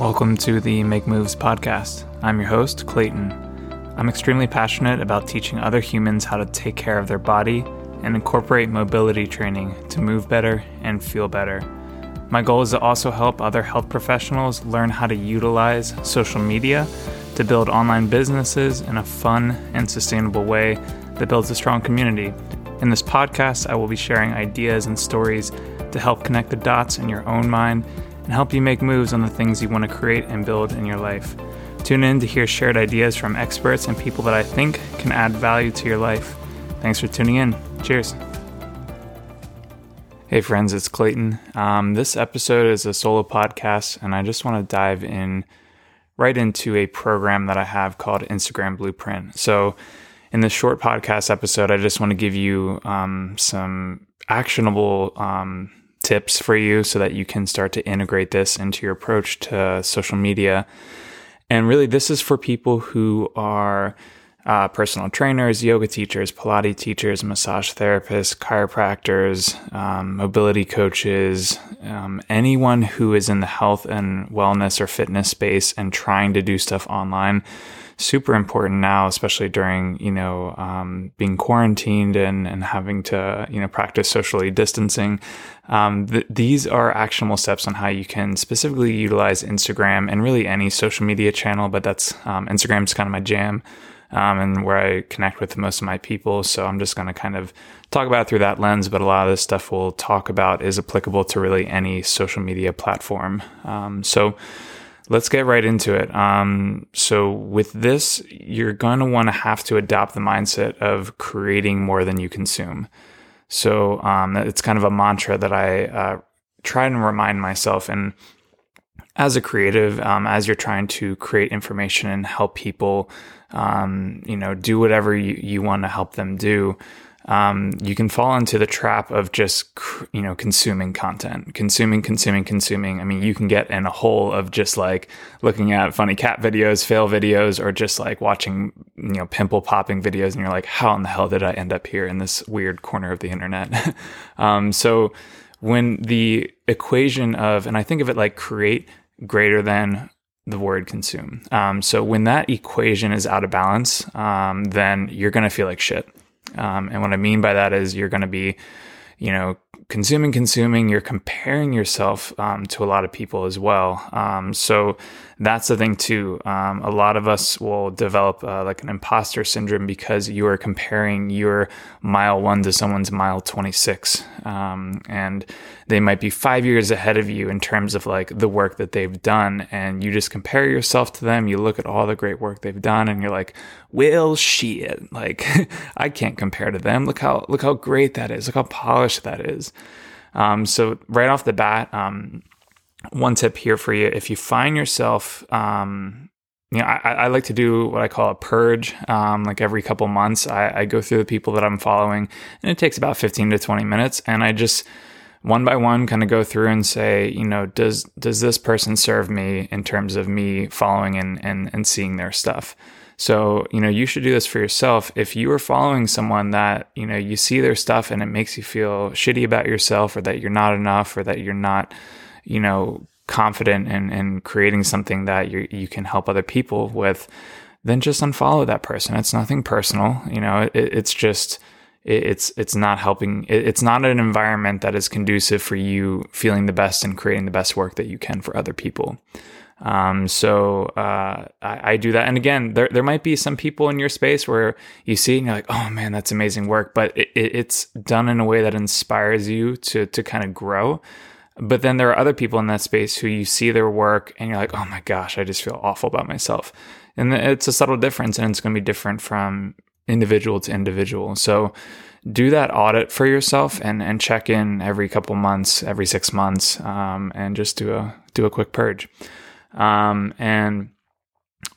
Welcome to the Make Moves podcast. I'm your host, Clayton. I'm extremely passionate about teaching other humans how to take care of their body and incorporate mobility training to move better and feel better. My goal is to also help other health professionals learn how to utilize social media to build online businesses in a fun and sustainable way that builds a strong community. In this podcast, I will be sharing ideas and stories to help connect the dots in your own mind and help you make moves on the things you want to create and build in your life. Tune in to hear shared ideas from experts and people that I think can add value to your life. Thanks for tuning in. Cheers. Hey, friends, it's Clayton. Um, this episode is a solo podcast, and I just want to dive in right into a program that I have called Instagram Blueprint. So, in this short podcast episode, I just want to give you um, some actionable um, tips for you so that you can start to integrate this into your approach to social media. And really, this is for people who are uh, personal trainers, yoga teachers, Pilates teachers, massage therapists, chiropractors, um, mobility coaches, um, anyone who is in the health and wellness or fitness space and trying to do stuff online super important now, especially during you know um, being quarantined and and having to you know practice socially distancing. Um, th- these are actionable steps on how you can specifically utilize Instagram and really any social media channel, but that's um, Instagram's kind of my jam. Um, and where I connect with most of my people. So I'm just going to kind of talk about it through that lens. But a lot of this stuff we'll talk about is applicable to really any social media platform. Um, so let's get right into it. Um, so, with this, you're going to want to have to adopt the mindset of creating more than you consume. So, um, it's kind of a mantra that I uh, try and remind myself. And as a creative, um, as you're trying to create information and help people, um, you know, do whatever you, you want to help them do um, you can fall into the trap of just you know consuming content consuming consuming consuming i mean you can get in a hole of just like looking at funny cat videos fail videos or just like watching you know pimple popping videos and you're like how in the hell did i end up here in this weird corner of the internet um, so when the equation of and i think of it like create greater than the word consume. Um, so when that equation is out of balance, um, then you're going to feel like shit. Um, and what I mean by that is you're going to be, you know, consuming, consuming, you're comparing yourself um, to a lot of people as well. Um, so that's the thing too. Um, a lot of us will develop uh, like an imposter syndrome because you are comparing your mile one to someone's mile 26. Um, and they might be five years ahead of you in terms of like the work that they've done. And you just compare yourself to them. You look at all the great work they've done and you're like, well, shit, like I can't compare to them. Look how, look how great that is. Look how polished that is. Um, so right off the bat, um, one tip here for you: if you find yourself, um, you know, I, I, like to do what I call a purge. Um, like every couple months, I, I, go through the people that I'm following, and it takes about 15 to 20 minutes, and I just one by one kind of go through and say, you know, does does this person serve me in terms of me following and and, and seeing their stuff? So, you know, you should do this for yourself. If you are following someone that, you know, you see their stuff and it makes you feel shitty about yourself or that you're not enough or that you're not, you know, confident in, in creating something that you you can help other people with, then just unfollow that person. It's nothing personal. You know, it, it's just, it, it's, it's not helping. It, it's not an environment that is conducive for you feeling the best and creating the best work that you can for other people. Um, so uh, I, I, do that. And again, there there might be some people in your space where you see and you're like, oh man, that's amazing work, but it, it, it's done in a way that inspires you to to kind of grow. But then there are other people in that space who you see their work and you're like, oh my gosh, I just feel awful about myself. And it's a subtle difference, and it's going to be different from individual to individual. So do that audit for yourself and and check in every couple months, every six months, um, and just do a do a quick purge. Um, and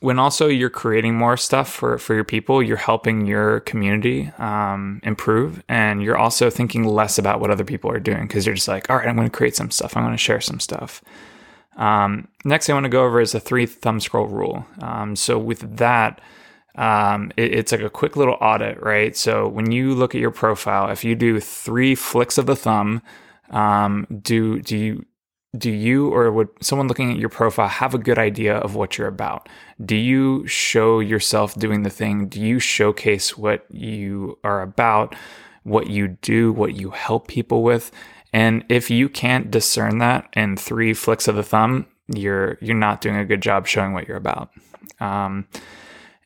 when also you're creating more stuff for, for your people, you're helping your community um, improve. And you're also thinking less about what other people are doing because you're just like, all right, I'm going to create some stuff. I'm going to share some stuff. Um, next, I want to go over is the three thumb scroll rule. Um, so, with that, um, it, it's like a quick little audit, right? So, when you look at your profile, if you do three flicks of the thumb, um, do do you do you or would someone looking at your profile have a good idea of what you're about? Do you show yourself doing the thing? Do you showcase what you are about, what you do, what you help people with? And if you can't discern that in three flicks of the thumb, you're you're not doing a good job showing what you're about. Um,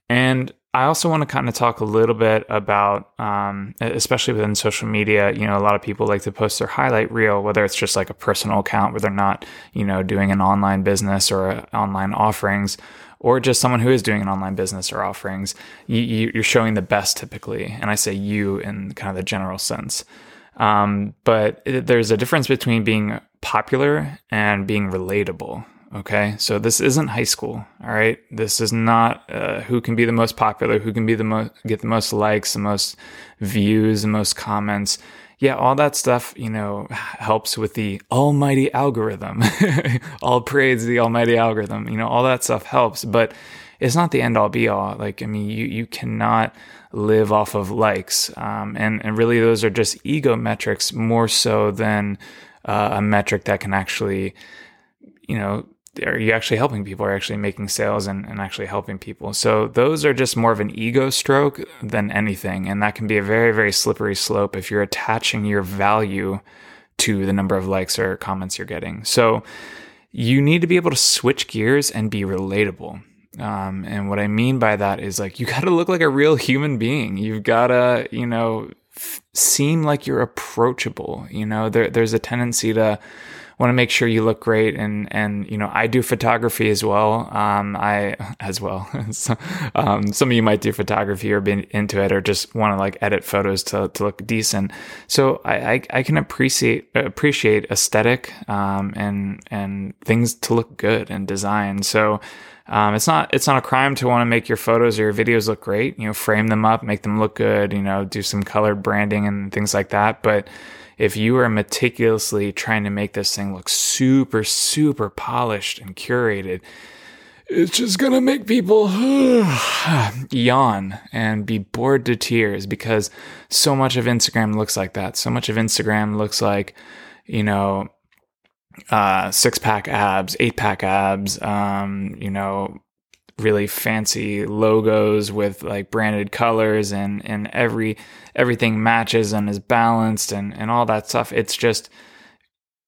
and I also want to kind of talk a little bit about, um, especially within social media. You know, a lot of people like to post their highlight reel, whether it's just like a personal account where they're not, you know, doing an online business or online offerings, or just someone who is doing an online business or offerings. You, are showing the best typically, and I say you in kind of the general sense. Um, but it, there's a difference between being popular and being relatable. Okay, so this isn't high school. All right, this is not uh, who can be the most popular, who can be the most get the most likes, the most views, the most comments. Yeah, all that stuff, you know, helps with the almighty algorithm. all praise the almighty algorithm. You know, all that stuff helps, but it's not the end all be all. Like, I mean, you you cannot live off of likes, um, and and really those are just ego metrics more so than uh, a metric that can actually, you know, are you actually helping people? Are actually making sales and, and actually helping people? So those are just more of an ego stroke than anything. And that can be a very, very slippery slope if you're attaching your value to the number of likes or comments you're getting. So you need to be able to switch gears and be relatable. Um, and what I mean by that is like you got to look like a real human being. You've got to, you know, f- seem like you're approachable. You know, there, there's a tendency to want to make sure you look great. And, and, you know, I do photography as well. Um, I, as well, so, um, some of you might do photography or be into it or just want to like edit photos to, to look decent. So I, I, I can appreciate, appreciate aesthetic, um, and, and things to look good and design. So, um, it's not it's not a crime to want to make your photos or your videos look great. You know, frame them up, make them look good. You know, do some colored branding and things like that. But if you are meticulously trying to make this thing look super, super polished and curated, it's just gonna make people yawn and be bored to tears because so much of Instagram looks like that. So much of Instagram looks like, you know, uh, six pack abs, eight pack abs, um, you know, really fancy logos with like branded colors and and every everything matches and is balanced and and all that stuff. It's just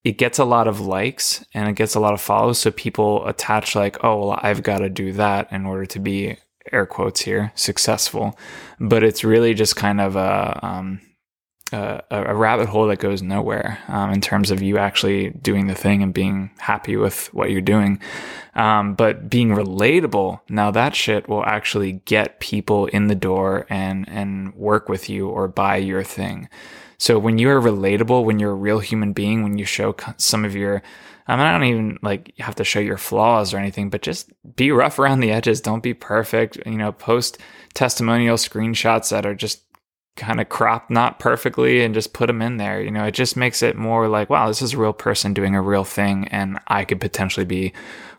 it gets a lot of likes and it gets a lot of follows so people attach like oh well I've got to do that in order to be air quotes here successful. But it's really just kind of a um, a, a, rabbit hole that goes nowhere um, in terms of you actually doing the thing and being happy with what you're doing. Um, but being relatable, now that shit will actually get people in the door and and work with you or buy your thing. So when you are relatable, when you're a real human being, when you show some of your I, mean, I don't even like have to show your flaws or anything, but just be rough around the edges. Don't be perfect. You know, post testimonial screenshots that are just kind of cropped not perfectly and just put them in there. You know, it just makes it more like, wow, this is a real person doing a real thing. And I could potentially be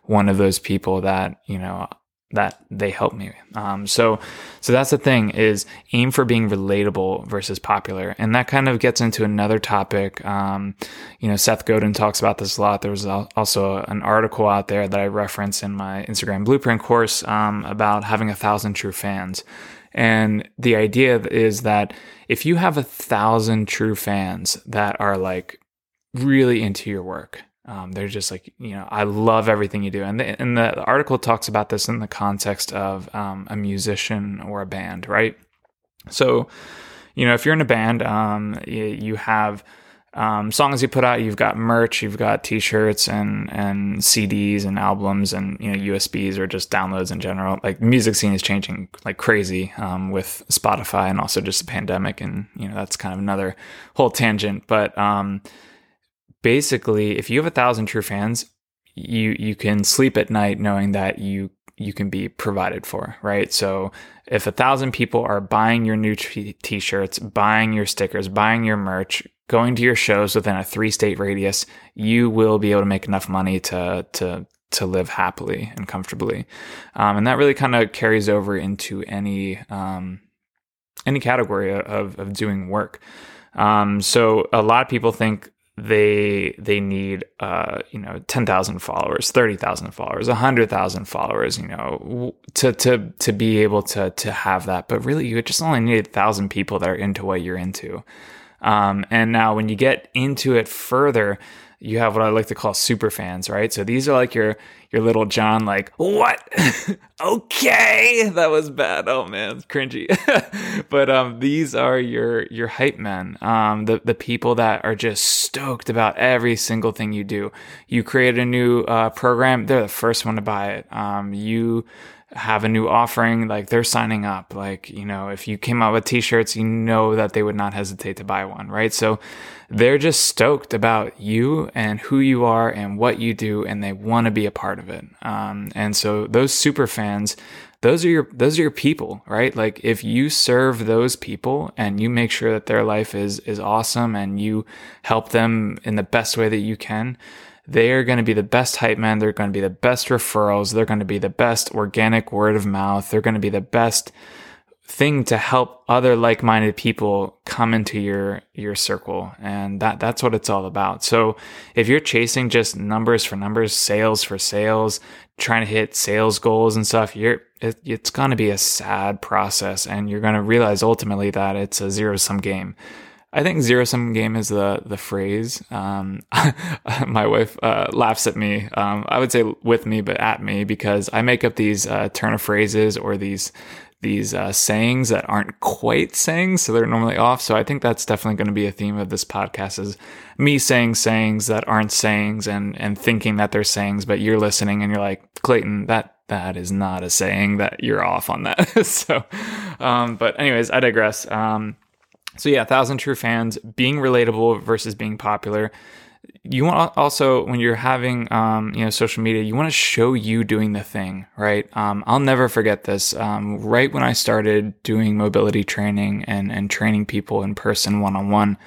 one of those people that, you know, that they help me. Um, so, so that's the thing is aim for being relatable versus popular. And that kind of gets into another topic. Um, you know, Seth Godin talks about this a lot. There was also an article out there that I reference in my Instagram blueprint course, um, about having a thousand true fans. And the idea is that if you have a thousand true fans that are like really into your work, um, they're just like, you know, I love everything you do. And the, and the article talks about this in the context of um, a musician or a band, right? So, you know, if you're in a band, um, you, you have um, songs you put out. You've got merch, you've got T-shirts and and CDs and albums and you know USBs or just downloads in general. Like the music scene is changing like crazy um, with Spotify and also just the pandemic, and you know that's kind of another whole tangent. But um, basically, if you have a thousand true fans, you you can sleep at night knowing that you you can be provided for, right? So if a thousand people are buying your new t- shirts buying your stickers, buying your merch, going to your shows within a three state radius, you will be able to make enough money to to to live happily and comfortably, um, and that really kind of carries over into any um, any category of of doing work. Um, so a lot of people think they they need uh you know 10,000 followers, 30,000 followers, 100,000 followers, you know, to to to be able to to have that. But really you just only need a 1,000 people that are into what you're into. Um and now when you get into it further, you have what I like to call super fans, right? So these are like your your little John, like what? okay, that was bad. Oh man, it's cringy. but um, these are your your hype men, um, the the people that are just stoked about every single thing you do. You create a new uh, program, they're the first one to buy it. Um, you have a new offering, like they're signing up. Like, you know, if you came out with t shirts, you know that they would not hesitate to buy one, right? So they're just stoked about you and who you are and what you do, and they want to be a part of it. Um, and so those super fans, those are your those are your people, right? Like if you serve those people and you make sure that their life is is awesome and you help them in the best way that you can, they are going to be the best hype men. They're going to be the best referrals. They're going to be the best organic word of mouth. They're going to be the best thing to help other like-minded people come into your your circle and that that's what it's all about. So if you're chasing just numbers for numbers, sales for sales, trying to hit sales goals and stuff, you're it, it's going to be a sad process and you're going to realize ultimately that it's a zero sum game. I think zero sum game is the the phrase. Um, my wife uh, laughs at me. Um, I would say with me, but at me because I make up these uh, turn of phrases or these these uh, sayings that aren't quite sayings, so they're normally off. So I think that's definitely going to be a theme of this podcast: is me saying sayings that aren't sayings and and thinking that they're sayings, but you're listening and you're like Clayton, that that is not a saying. That you're off on that. so, um, but anyways, I digress. Um, so yeah, thousand true fans, being relatable versus being popular. You want also when you're having um, you know social media, you want to show you doing the thing, right? Um, I'll never forget this. Um, right when I started doing mobility training and and training people in person one on one,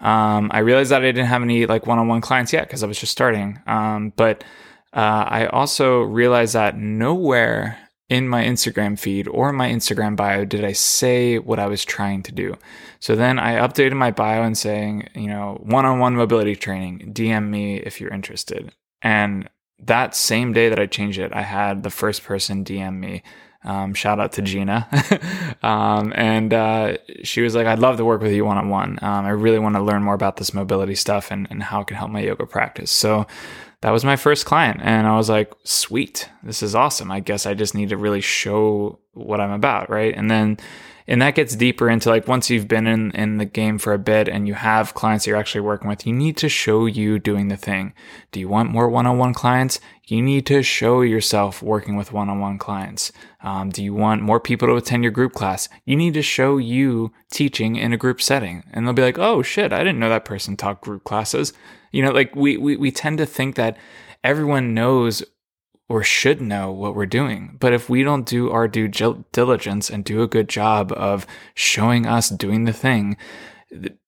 I realized that I didn't have any like one on one clients yet because I was just starting. Um, but uh, I also realized that nowhere in my Instagram feed or my Instagram bio did I say what I was trying to do. So then I updated my bio and saying, you know, one on one mobility training, DM me if you're interested. And that same day that I changed it, I had the first person DM me. Um, shout out to Gina. um, and uh, she was like, I'd love to work with you one on one. I really want to learn more about this mobility stuff and, and how it can help my yoga practice. So that was my first client. And I was like, sweet, this is awesome. I guess I just need to really show what I'm about. Right. And then, and that gets deeper into like once you've been in, in the game for a bit and you have clients you're actually working with, you need to show you doing the thing. Do you want more one on one clients? You need to show yourself working with one on one clients. Um, do you want more people to attend your group class? You need to show you teaching in a group setting. And they'll be like, oh shit, I didn't know that person taught group classes. You know, like we, we, we tend to think that everyone knows or should know what we're doing. But if we don't do our due diligence and do a good job of showing us doing the thing,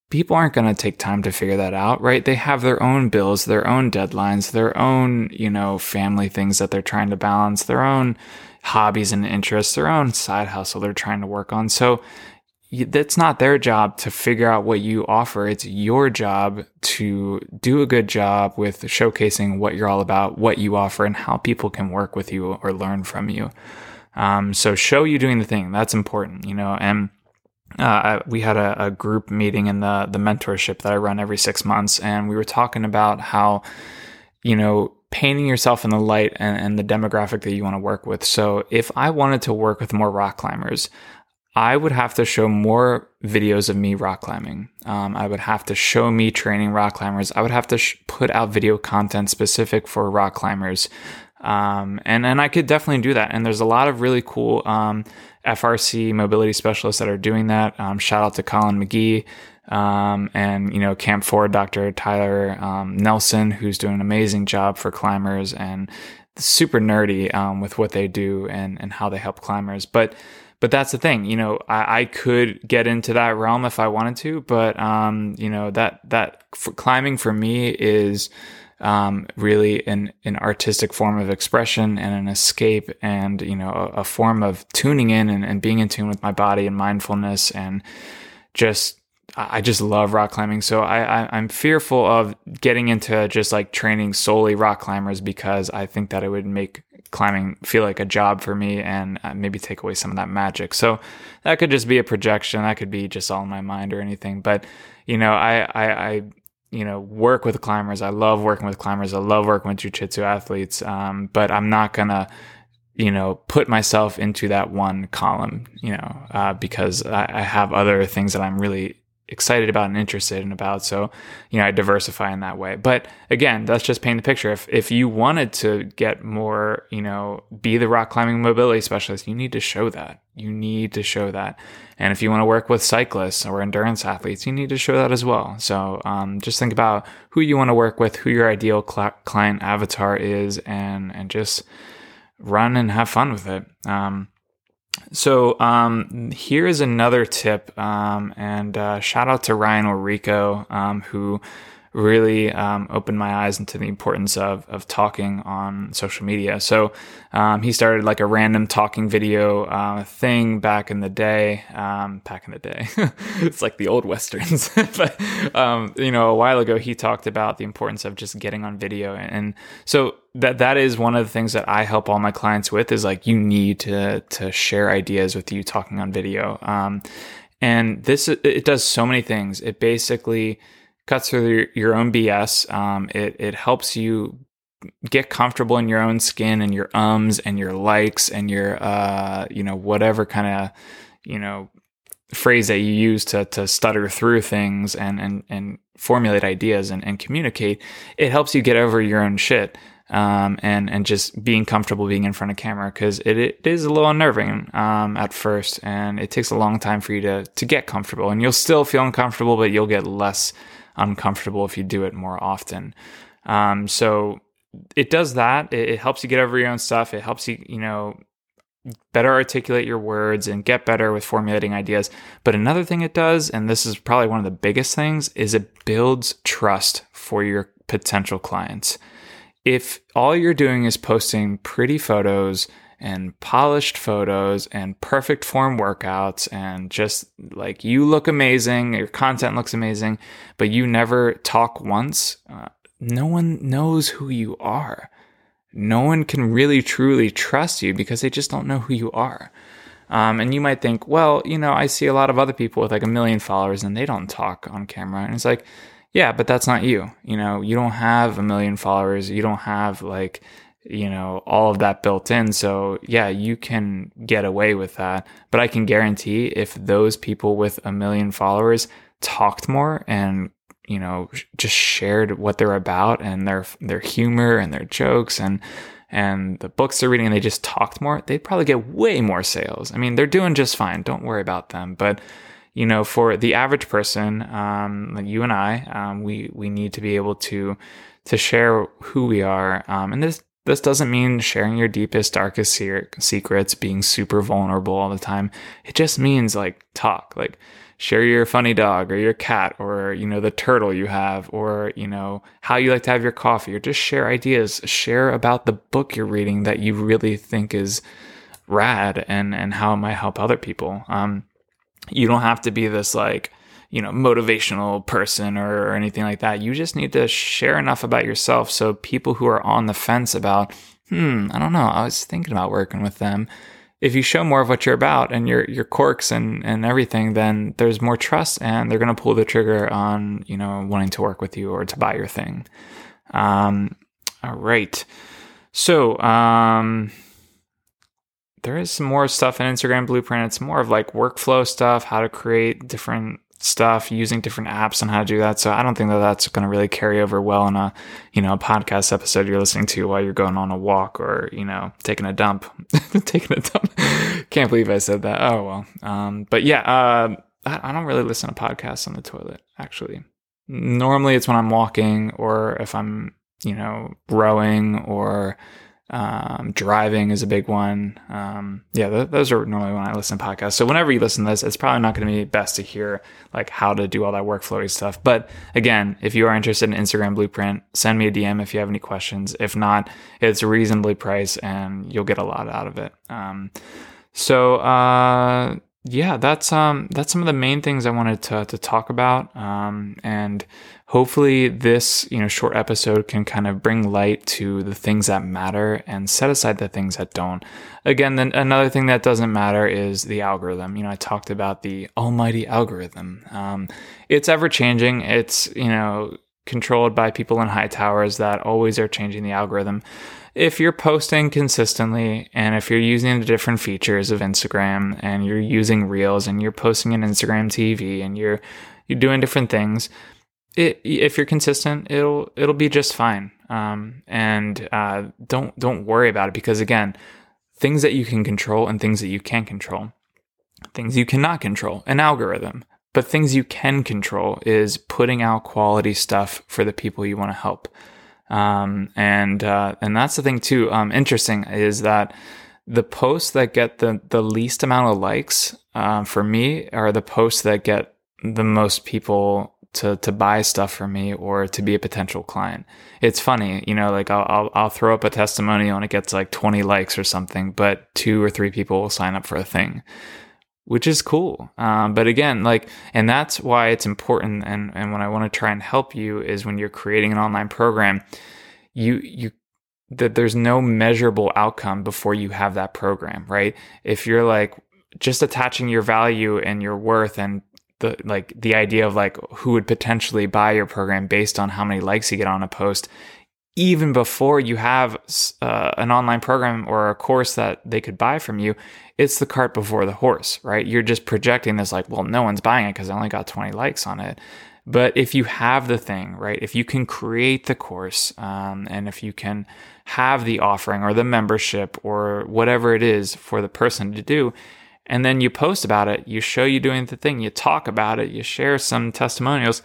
people aren't going to take time to figure that out, right? They have their own bills, their own deadlines, their own, you know, family things that they're trying to balance, their own hobbies and interests, their own side hustle they're trying to work on. So that's not their job to figure out what you offer. It's your job to do a good job with showcasing what you're all about, what you offer, and how people can work with you or learn from you. Um, so show you doing the thing. That's important, you know. And uh, we had a, a, group meeting in the the mentorship that I run every six months, and we were talking about how, you know, painting yourself in the light and, and the demographic that you want to work with. So if I wanted to work with more rock climbers, I would have to show more videos of me rock climbing. Um, I would have to show me training rock climbers. I would have to sh- put out video content specific for rock climbers. Um, and, and I could definitely do that. And there's a lot of really cool um, FRC mobility specialists that are doing that. Um, shout out to Colin McGee um, and, you know, Camp Forward, Dr. Tyler um, Nelson, who's doing an amazing job for climbers and super nerdy with what they do and, and how they help climbers. But but that's the thing, you know, I, I, could get into that realm if I wanted to, but um, you know that that for climbing for me is um, really an an artistic form of expression and an escape, and you know a, a form of tuning in and, and being in tune with my body and mindfulness and just I just love rock climbing. So I, I am fearful of getting into just like training solely rock climbers because I think that it would make climbing feel like a job for me and uh, maybe take away some of that magic. So that could just be a projection. That could be just all in my mind or anything. But you know, I I, I you know work with climbers. I love working with climbers. I love working with jujitsu athletes. Um, but I'm not gonna you know, put myself into that one column, you know, uh, because I, I, have other things that I'm really excited about and interested in about. So, you know, I diversify in that way. But again, that's just painting the picture. If if you wanted to get more, you know, be the rock climbing mobility specialist, you need to show that. You need to show that. And if you want to work with cyclists or endurance athletes, you need to show that as well. So um, just think about who you want to work with, who your ideal cl- client avatar is, and and just run and have fun with it. Um, so um, here is another tip, um, and uh, shout out to Ryan Ulrico, um, who really um, opened my eyes into the importance of of talking on social media. So um, he started like a random talking video uh, thing back in the day. Um, back in the day, it's like the old westerns. but um, you know, a while ago, he talked about the importance of just getting on video, and, and so that that is one of the things that I help all my clients with is like you need to to share ideas with you talking on video. Um, and this it does so many things. It basically cuts through your, own BS. Um, it it helps you get comfortable in your own skin and your ums and your likes and your uh you know whatever kind of you know phrase that you use to to stutter through things and and and formulate ideas and, and communicate it helps you get over your own shit um, and and just being comfortable being in front of camera because it, it is a little unnerving um, at first and it takes a long time for you to to get comfortable and you'll still feel uncomfortable but you'll get less uncomfortable if you do it more often. Um, so it does that. It, it helps you get over your own stuff. It helps you, you know, better articulate your words and get better with formulating ideas. But another thing it does, and this is probably one of the biggest things, is it builds trust for your potential clients. If all you're doing is posting pretty photos, and polished photos and perfect form workouts and just like you look amazing, your content looks amazing, but you never talk once, uh, no one knows who you are. No one can really truly trust you because they just don't know who you are. Um, and you might think, well, you know, I see a lot of other people with like a million followers and they don't talk on camera. And it's like, yeah, but that's not you. You know, you don't have a million followers. You don't have like you know, all of that built in. So yeah, you can get away with that. But I can guarantee if those people with a million followers talked more and you know just shared what they're about and their their humor and their jokes and and the books they're reading and they just talked more they'd probably get way more sales i mean they're doing just fine don't worry about them but you know for the average person um, like you and i um, we we need to be able to to share who we are um, and this this doesn't mean sharing your deepest, darkest secrets, being super vulnerable all the time. It just means like talk, like share your funny dog or your cat or, you know, the turtle you have or, you know, how you like to have your coffee or just share ideas. Share about the book you're reading that you really think is rad and, and how it might help other people. Um, you don't have to be this like, you know, motivational person or, or anything like that. You just need to share enough about yourself so people who are on the fence about, hmm, I don't know, I was thinking about working with them. If you show more of what you're about and your your quirks and, and everything, then there's more trust and they're gonna pull the trigger on, you know, wanting to work with you or to buy your thing. Um, all right. So, um, there is some more stuff in Instagram Blueprint. It's more of like workflow stuff, how to create different stuff using different apps and how to do that. So I don't think that that's going to really carry over well in a, you know, a podcast episode you're listening to while you're going on a walk or, you know, taking a dump, taking a dump. Can't believe I said that. Oh, well. Um, but yeah, uh, I, I don't really listen to podcasts on the toilet actually. Normally it's when I'm walking or if I'm, you know, rowing or, um, driving is a big one. Um, yeah, th- those are normally when I listen to podcasts. So whenever you listen to this, it's probably not going to be best to hear like how to do all that workflowy stuff. But again, if you are interested in Instagram Blueprint, send me a DM if you have any questions. If not, it's reasonably priced and you'll get a lot out of it. Um, so uh, yeah, that's um that's some of the main things I wanted to to talk about. Um, and hopefully this you know short episode can kind of bring light to the things that matter and set aside the things that don't. Again, then another thing that doesn't matter is the algorithm. You know, I talked about the almighty algorithm. Um, it's ever changing. It's you know controlled by people in high towers that always are changing the algorithm if you're posting consistently and if you're using the different features of Instagram and you're using Reels and you're posting in Instagram TV and you're you're doing different things, it, if you're consistent, it'll it'll be just fine. Um, and uh, don't don't worry about it because again, things that you can control and things that you can't control, things you cannot control, an algorithm. But things you can control is putting out quality stuff for the people you want to help. Um, and uh, and that's the thing too. Um, interesting is that the posts that get the the least amount of likes uh, for me are the posts that get the most people to to buy stuff from me or to be a potential client. It's funny, you know, like I'll I'll, I'll throw up a testimonial and it gets like 20 likes or something, but two or three people will sign up for a thing which is cool. Um, but again, like, and that's why it's important. And, and when I want to try and help you is when you're creating an online program, you, you, that there's no measurable outcome before you have that program, right? If you're like just attaching your value and your worth and the, like the idea of like who would potentially buy your program based on how many likes you get on a post, even before you have uh, an online program or a course that they could buy from you, it's the cart before the horse, right? You're just projecting this like, well, no one's buying it because I only got 20 likes on it. But if you have the thing, right? If you can create the course um, and if you can have the offering or the membership or whatever it is for the person to do, and then you post about it, you show you doing the thing, you talk about it, you share some testimonials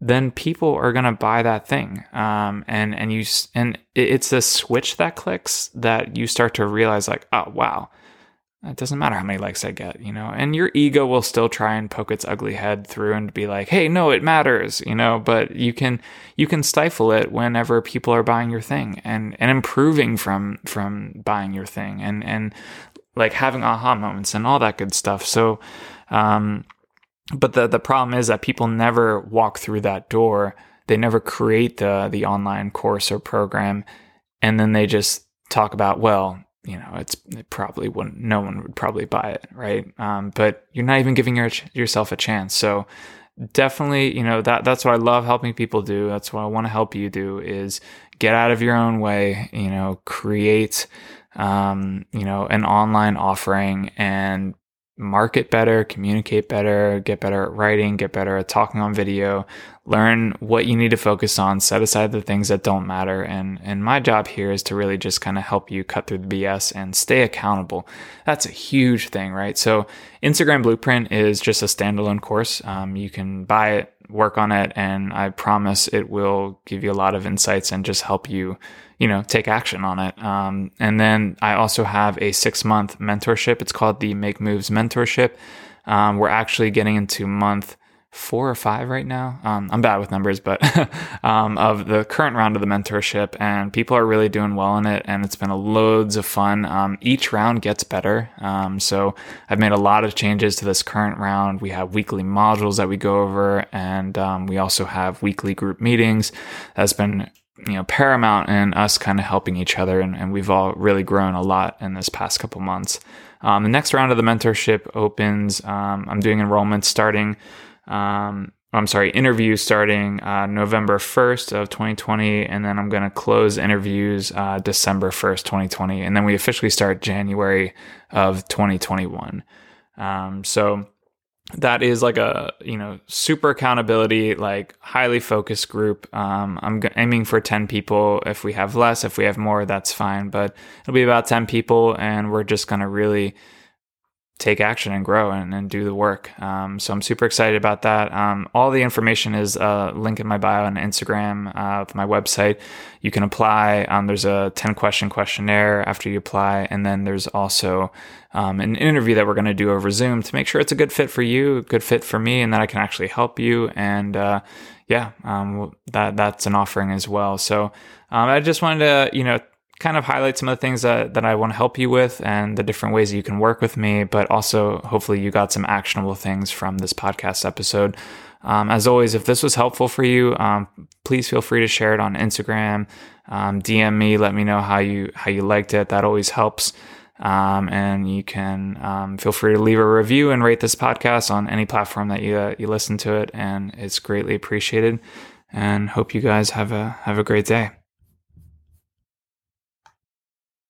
then people are going to buy that thing. Um, and, and you, and it's a switch that clicks that you start to realize like, oh, wow, it doesn't matter how many likes I get, you know, and your ego will still try and poke its ugly head through and be like, Hey, no, it matters, you know, but you can, you can stifle it whenever people are buying your thing and, and improving from, from buying your thing. And, and like having aha moments and all that good stuff. So, um, but the the problem is that people never walk through that door. They never create the the online course or program, and then they just talk about well, you know, it's it probably wouldn't. No one would probably buy it, right? Um, but you're not even giving your, yourself a chance. So definitely, you know that that's what I love helping people do. That's what I want to help you do is get out of your own way. You know, create um, you know, an online offering and market better, communicate better, get better at writing, get better at talking on video, learn what you need to focus on, set aside the things that don't matter. And, and my job here is to really just kind of help you cut through the BS and stay accountable. That's a huge thing, right? So Instagram Blueprint is just a standalone course. Um, you can buy it, work on it, and I promise it will give you a lot of insights and just help you you know, take action on it. Um, and then I also have a six month mentorship. It's called the Make Moves Mentorship. Um, we're actually getting into month four or five right now. Um, I'm bad with numbers, but um, of the current round of the mentorship, and people are really doing well in it, and it's been a loads of fun. Um, each round gets better, um, so I've made a lot of changes to this current round. We have weekly modules that we go over, and um, we also have weekly group meetings. That's been you know paramount in us kind of helping each other and, and, we've all really grown a lot in this past couple months um, the next round of the mentorship opens i'm doing enrollment starting um, i'm sorry interviews starting uh, november 1st of 2020 and then i'm going to close interviews uh, december 1st 2020 and then we officially start january of 2021 um, so that is like a you know super accountability like highly focused group. Um, i'm aiming for 10 people. If we have less if we have more that's fine but it'll be about 10 people and we're just going to really take action and grow and, and do the work. Um, so I'm super excited about that. Um, all the information is uh, link in my bio on Instagram uh, my website. You can apply. Um, there's a 10 question questionnaire after you apply. And then there's also um, an interview that we're going to do over Zoom to make sure it's a good fit for you, good fit for me, and that I can actually help you. And uh, yeah, um, that that's an offering as well. So um, I just wanted to, you know, kind of highlight some of the things that, that I want to help you with and the different ways that you can work with me, but also hopefully you got some actionable things from this podcast episode. Um, as always, if this was helpful for you, um, please feel free to share it on Instagram. Um, DM me, let me know how you how you liked it. That always helps. Um, and you can um, feel free to leave a review and rate this podcast on any platform that you uh, you listen to it, and it's greatly appreciated. And hope you guys have a have a great day.